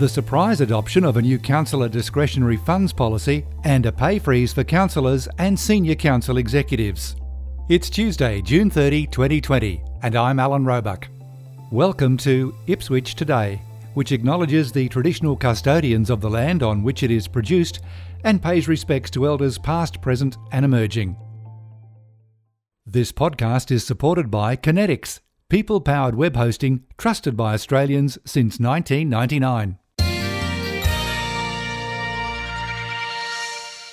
the surprise adoption of a new councillor discretionary funds policy, and a pay freeze for councillors and senior council executives. It's Tuesday, June 30, 2020, and I'm Alan Roebuck. Welcome to Ipswich Today, which acknowledges the traditional custodians of the land on which it is produced and pays respects to elders past, present, and emerging. This podcast is supported by Conetix, people powered web hosting trusted by Australians since 1999.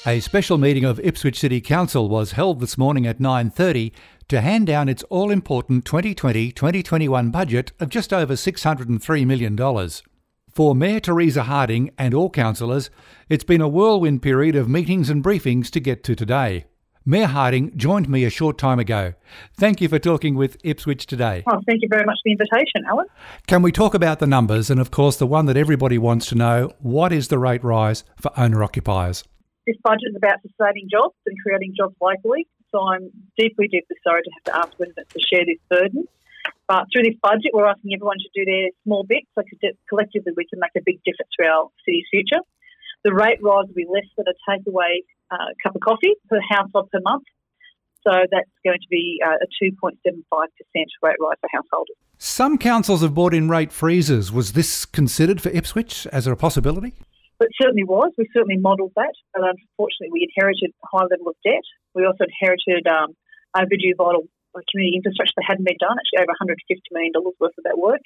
A special meeting of Ipswich City Council was held this morning at 9:30 to hand down its all-important 2020-2021 budget of just over $603 million. For Mayor Teresa Harding and all councillors, it's been a whirlwind period of meetings and briefings to get to today. Mayor Harding joined me a short time ago. Thank you for talking with Ipswich today. Oh, thank you very much for the invitation, Alan. Can we talk about the numbers and, of course, the one that everybody wants to know what is the rate rise for owner occupiers? This budget is about sustaining jobs and creating jobs locally. So I'm deeply, deeply sorry to have to ask residents to share this burden. But through this budget, we're asking everyone to do their small bit so collectively we can make a big difference to our city's future. The rate rise will be less than a takeaway uh, cup of coffee per household per month. So that's going to be uh, a 2.75% rate rise for householders. Some councils have brought in rate freezes. Was this considered for Ipswich as a possibility? But certainly was. We certainly modelled that. But unfortunately, we inherited a high level of debt. We also inherited um, overdue vital community infrastructure that hadn't been done, actually over $150 million worth of that work.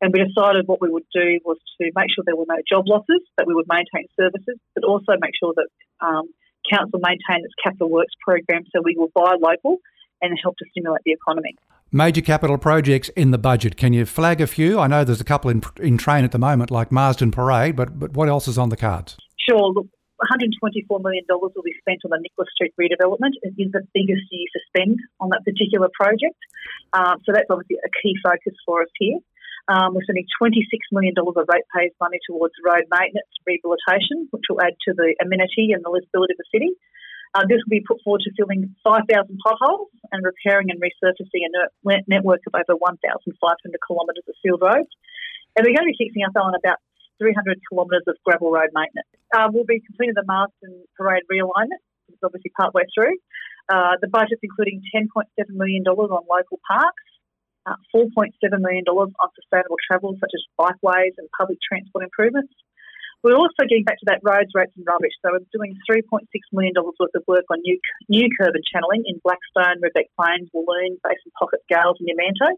And we decided what we would do was to make sure there were no job losses, that we would maintain services, but also make sure that um, council maintained its capital works program so we will buy local and help to stimulate the economy. Major capital projects in the budget. Can you flag a few? I know there's a couple in, in train at the moment, like Marsden Parade, but, but what else is on the cards? Sure. Look, $124 million will be spent on the Nicholas Street redevelopment. It is the biggest year to spend on that particular project. Um, so that's obviously a key focus for us here. Um, we're spending $26 million of ratepayers money towards road maintenance rehabilitation, which will add to the amenity and the livability of the city. Uh, this will be put forward to filling 5,000 potholes and repairing and resurfacing a network of over 1,500 kilometres of field roads. And we're going to be fixing up on about 300 kilometres of gravel road maintenance. Uh, we'll be completing the Marsden Parade realignment, which is obviously partway through. Uh, the budget's including $10.7 million on local parks, uh, $4.7 million on sustainable travel, such as bikeways and public transport improvements, we're also getting back to that roads, rates and rubbish. So we're doing $3.6 million worth of work on new, new curb and channeling in Blackstone, Redbank Plains, Walloon, Basin Pocket, Gailes and Yamanto,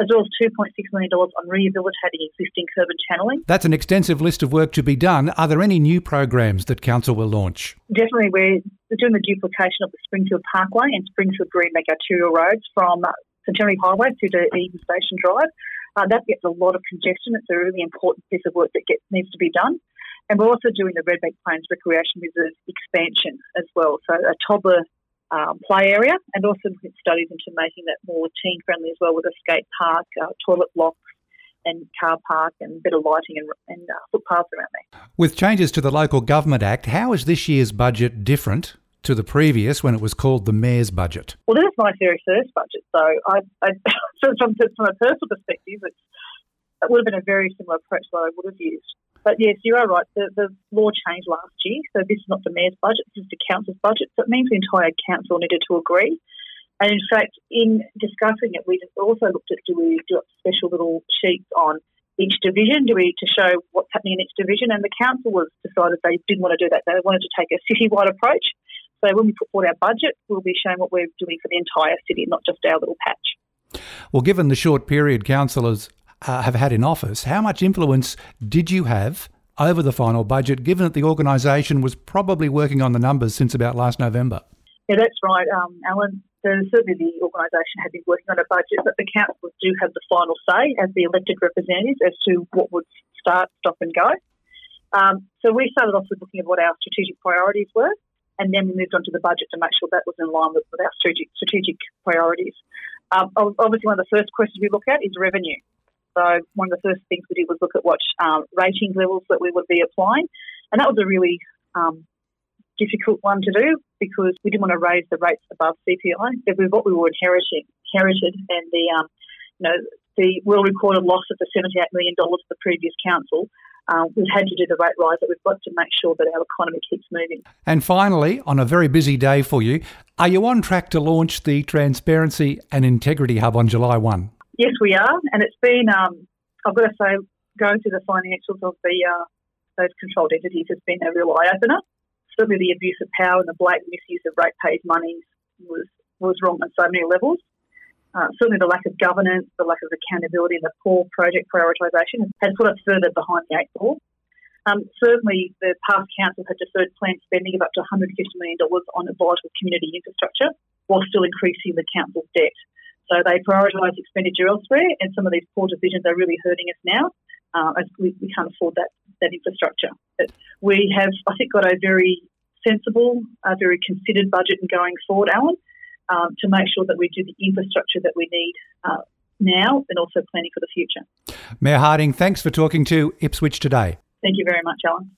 as well as $2.6 million on rehabilitating existing curb and channeling. That's an extensive list of work to be done. Are there any new programs that Council will launch? Definitely. We're doing the duplication of the Springfield Parkway and Springfield Greenbank arterial roads from Centenary Highway through to Eden Station Drive. Uh, that gets a lot of congestion. It's a really important piece of work that gets, needs to be done. And we're also doing the Redbank Plains Recreation Reserve expansion as well. So a toddler um, play area and also studies into making that more teen friendly as well with a skate park, uh, toilet blocks, and car park and better lighting and, and uh, footpaths around there. With changes to the Local Government Act, how is this year's budget different to the previous when it was called the Mayor's budget? Well, this is my very first budget, so I, I from, from a personal perspective, it would have been a very similar approach that I would have used. But yes, you are right. The, the law changed last year, so this is not the mayor's budget, this is the council's budget. So it means the entire council needed to agree. And in fact, in discussing it, we also looked at do we do special little sheets on each division? Do we to show what's happening in each division? And the council was decided they didn't want to do that. They wanted to take a citywide approach. So when we put forward our budget, we'll be showing what we're doing for the entire city, not just our little patch. Well, given the short period councillors uh, have had in office, how much influence did you have over the final budget, given that the organisation was probably working on the numbers since about last November? Yeah, that's right, um, Alan. So certainly the organisation had been working on a budget, but the councils do have the final say as the elected representatives as to what would start, stop, and go. Um, so we started off with looking at what our strategic priorities were. and then we moved on to the budget to make sure that was in line with, with our strategic, strategic priorities. Um, obviously, one of the first questions we look at is revenue. So one of the first things we did was look at what um, rating levels that we would be applying, and that was a really um, difficult one to do because we didn't want to raise the rates above CPI. It was what we were inheriting, inherited, and the um, you know the well recorded loss of the $78 million of the previous council. Uh, we've had to do the rate rise, but we've got to make sure that our economy keeps moving. And finally, on a very busy day for you, are you on track to launch the Transparency and Integrity Hub on July 1? Yes, we are, and it's been, um, I've got to say, going through the financials of the uh, those controlled entities has been a real eye opener. Certainly, the abuse of power and the blatant misuse of ratepayers' money was was wrong on so many levels. Uh, certainly, the lack of governance, the lack of accountability, and the poor project prioritisation has put us further behind the eight ball. Um, certainly, the past council had deferred planned spending of up to $150 million on vital community infrastructure while still increasing the council's debt. So they prioritise expenditure elsewhere, and some of these poor decisions are really hurting us now. Uh, as we, we can't afford that that infrastructure. But we have, I think, got a very sensible, a very considered budget and going forward, Alan, um, to make sure that we do the infrastructure that we need uh, now and also planning for the future. Mayor Harding, thanks for talking to Ipswich today. Thank you very much, Alan.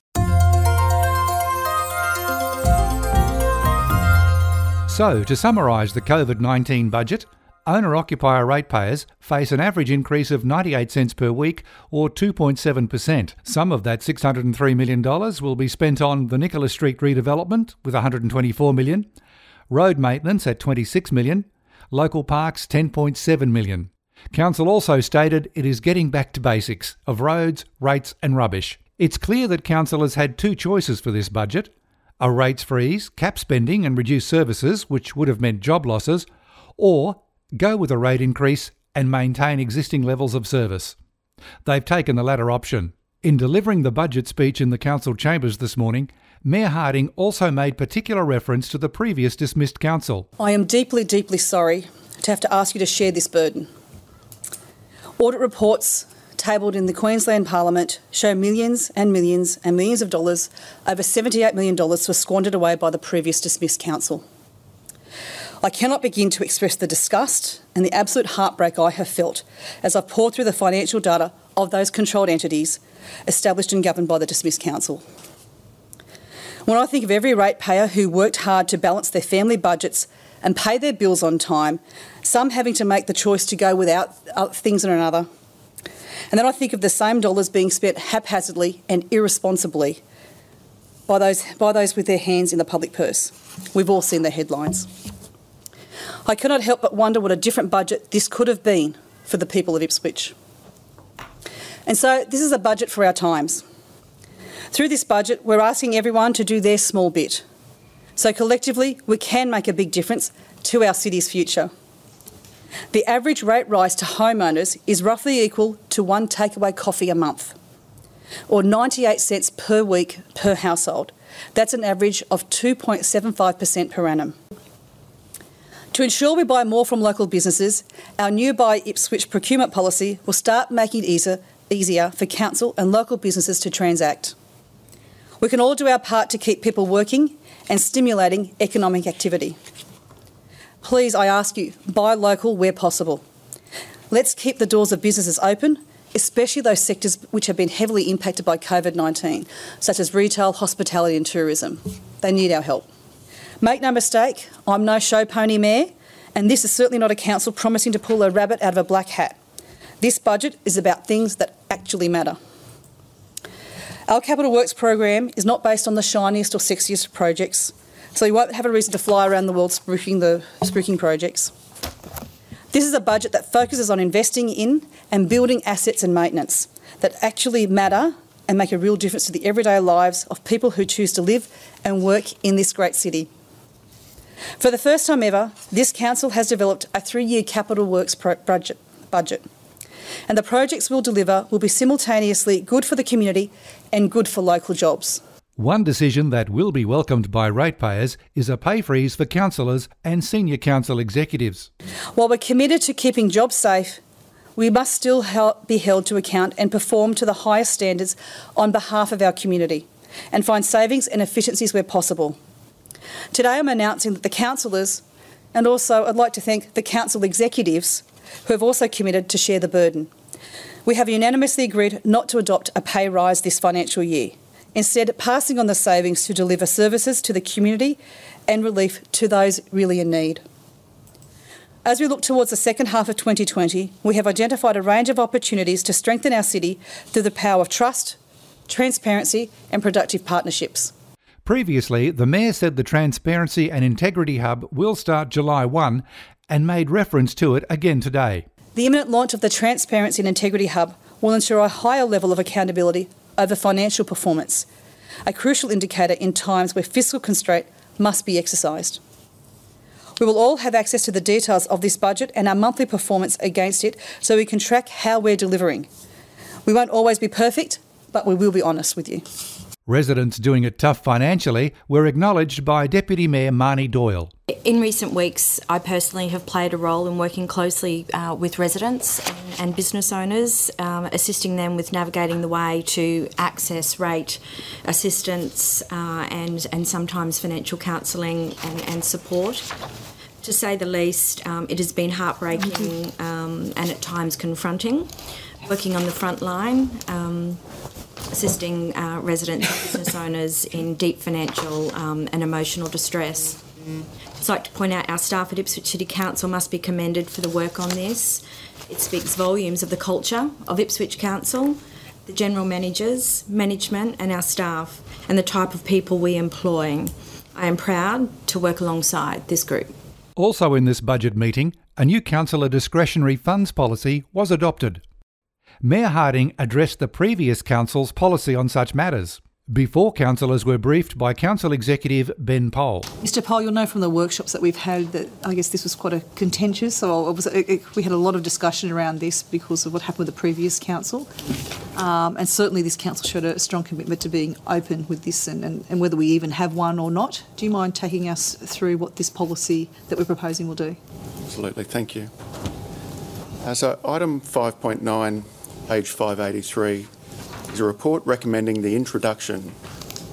So, to summarise the COVID 19 budget, Owner occupier ratepayers face an average increase of 98 cents per week or 2.7%. Some of that $603 million will be spent on the Nicholas Street redevelopment with 124 million, road maintenance at 26 million, local parks 10.7 million. Council also stated it is getting back to basics of roads, rates and rubbish. It's clear that council has had two choices for this budget: a rates freeze, cap spending and reduce services which would have meant job losses, or go with a rate increase and maintain existing levels of service. They've taken the latter option. In delivering the budget speech in the council chambers this morning, Mayor Harding also made particular reference to the previous dismissed council. I am deeply, deeply sorry to have to ask you to share this burden. Audit reports tabled in the Queensland Parliament show millions and millions and millions of dollars, over $78 million, were squandered away by the previous dismissed council. I cannot begin to express the disgust and the absolute heartbreak I have felt as I've poured through the financial data of those controlled entities established and governed by the dismissed council. When I think of every ratepayer who worked hard to balance their family budgets and pay their bills on time, some having to make the choice to go without uh, things and another, and then I think of the same dollars being spent haphazardly and irresponsibly by those, by those with their hands in the public purse. We've all seen the headlines. I cannot help but wonder what a different budget this could have been for the people of Ipswich. And so, this is a budget for our times. Through this budget, we're asking everyone to do their small bit. So, collectively, we can make a big difference to our city's future. The average rate rise to homeowners is roughly equal to one takeaway coffee a month, or 98 cents per week per household. That's an average of 2.75% per annum. To ensure we buy more from local businesses, our new Buy Ipswich procurement policy will start making it easier, easier for council and local businesses to transact. We can all do our part to keep people working and stimulating economic activity. Please, I ask you, buy local where possible. Let's keep the doors of businesses open, especially those sectors which have been heavily impacted by COVID 19, such as retail, hospitality, and tourism. They need our help. Make no mistake, I'm no show pony mayor, and this is certainly not a council promising to pull a rabbit out of a black hat. This budget is about things that actually matter. Our Capital Works program is not based on the shiniest or sexiest projects, so you won't have a reason to fly around the world spruiking the spruiking projects. This is a budget that focuses on investing in and building assets and maintenance that actually matter and make a real difference to the everyday lives of people who choose to live and work in this great city. For the first time ever, this council has developed a three-year capital works budget, budget. And the projects we'll deliver will be simultaneously good for the community and good for local jobs. One decision that will be welcomed by ratepayers is a pay freeze for councillors and senior council executives. While we're committed to keeping jobs safe, we must still be held to account and perform to the highest standards on behalf of our community and find savings and efficiencies where possible. Today I'm announcing that the councillors, and also I'd like to thank the council executives who have also committed to share the burden. We have unanimously agreed not to adopt a pay rise this financial year, instead, passing on the savings to deliver services to the community and relief to those really in need. As we look towards the second half of 2020, we have identified a range of opportunities to strengthen our city through the power of trust, transparency, and productive partnerships. Previously, the Mayor said the Transparency and Integrity Hub will start July 1 and made reference to it again today. The imminent launch of the Transparency and Integrity Hub will ensure a higher level of accountability over financial performance, a crucial indicator in times where fiscal constraint must be exercised. We will all have access to the details of this budget and our monthly performance against it so we can track how we're delivering. We won't always be perfect, but we will be honest with you. Residents doing it tough financially were acknowledged by Deputy Mayor Marnie Doyle. In recent weeks, I personally have played a role in working closely uh, with residents and, business owners, um, assisting them with navigating the way to access rate assistance uh, and, and sometimes financial counselling and, and support to say the least, um, it has been heartbreaking um, and at times confronting. Working on the front line, um, assisting uh, residents and business owners in deep financial um, and emotional distress. I'd like to point out our staff at Ipswich City Council must be commended for the work on this. It speaks volumes of the culture of Ipswich Council, the general managers, management, and our staff, and the type of people we employ. I am proud to work alongside this group. Also, in this budget meeting, a new councillor discretionary funds policy was adopted. Mayor Harding addressed the previous council's policy on such matters. Before councillors were briefed by Council Executive Ben Pole. Mr. Pole, you'll know from the workshops that we've had that I guess this was quite a contentious, so it was, it, it, we had a lot of discussion around this because of what happened with the previous council. Um, and certainly this council showed a strong commitment to being open with this and, and, and whether we even have one or not. Do you mind taking us through what this policy that we're proposing will do? Absolutely, thank you. Uh, so, item 5.9, page 583, is a report recommending the introduction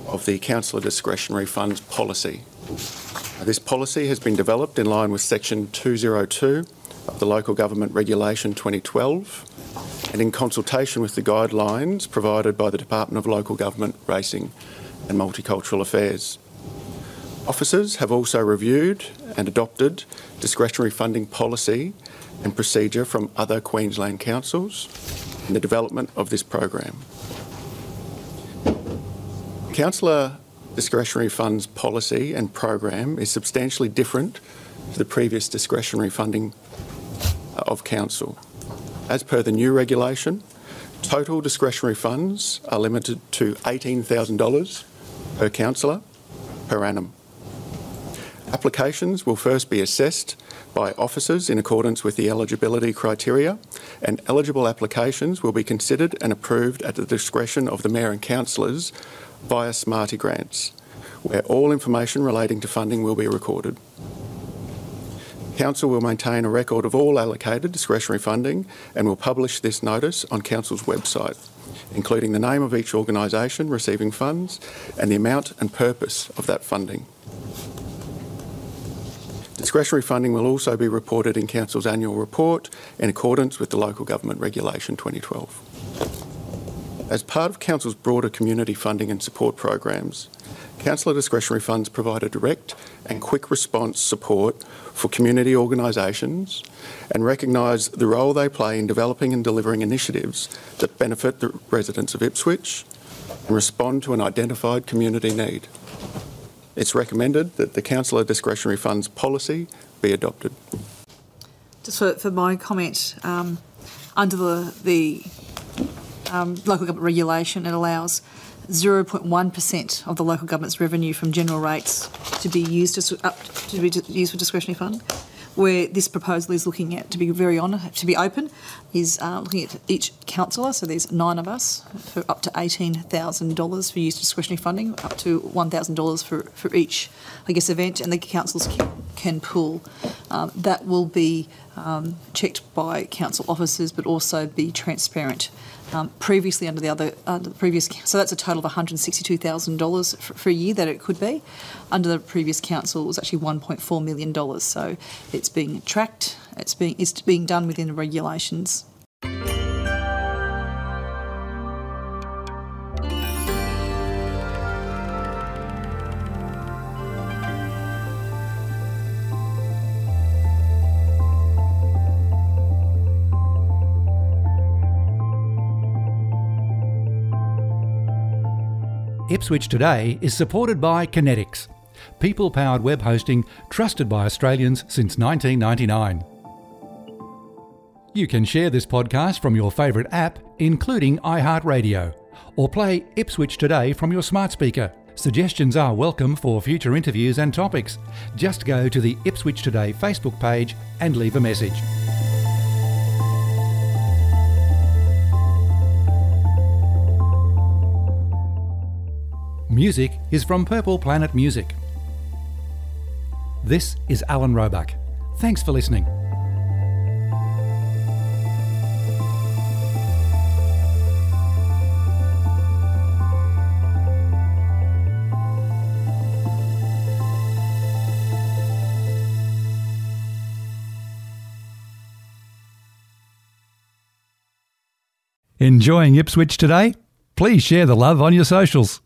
of the Councillor Discretionary Funds Policy. Uh, this policy has been developed in line with Section 202 of the Local Government Regulation 2012 and in consultation with the guidelines provided by the Department of Local Government, Racing and Multicultural Affairs. Officers have also reviewed and adopted discretionary funding policy and procedure from other Queensland councils in the development of this program. Councillor discretionary funds policy and program is substantially different to the previous discretionary funding uh, of council. As per the new regulation, total discretionary funds are limited to $18,000 per councillor per annum. Applications will first be assessed by officers in accordance with the eligibility criteria, and eligible applications will be considered and approved at the discretion of the Mayor and Councillors via SmartyGrants, where all information relating to funding will be recorded. Council will maintain a record of all allocated discretionary funding and will publish this notice on Council's website, including the name of each organisation receiving funds and the amount and purpose of that funding. Discretionary funding will also be reported in Council's annual report in accordance with the Local Government Regulation 2012. As part of Council's broader community funding and support programs, Councillor discretionary funds provide a direct and quick response support for community organisations and recognise the role they play in developing and delivering initiatives that benefit the residents of Ipswich and respond to an identified community need. It's recommended that the Councillor Discretionary Funds policy be adopted. Just for, for my comment, um, under the, the um, local government regulation, it allows 0.1% of the local government's revenue from general rates to be used to, up, to be used for discretionary fund where this proposal is looking at, to be very honest, to be open, is uh, looking at each councillor, so there's nine of us, for up to $18,000 for use discretionary funding, up to $1,000 for, for each, I guess, event, and the councils can, can pool Um, that will be um, checked by council officers, but also be transparent. Um, previously, under the other, under the previous, so that's a total of one hundred sixty-two thousand dollars for a year that it could be. Under the previous council, it was actually one point four million dollars. So it's being tracked. It's being it's being done within the regulations. Ipswich Today is supported by Conetix, people powered web hosting trusted by Australians since 1999. You can share this podcast from your favourite app, including iHeartRadio, or play Ipswich Today from your smart speaker. Suggestions are welcome for future interviews and topics. Just go to the Ipswich Today Facebook page and leave a message. Music is from Purple Planet Music. This is Alan Roebuck. Thanks for listening. Enjoying Ipswich today? Please share the love on your socials.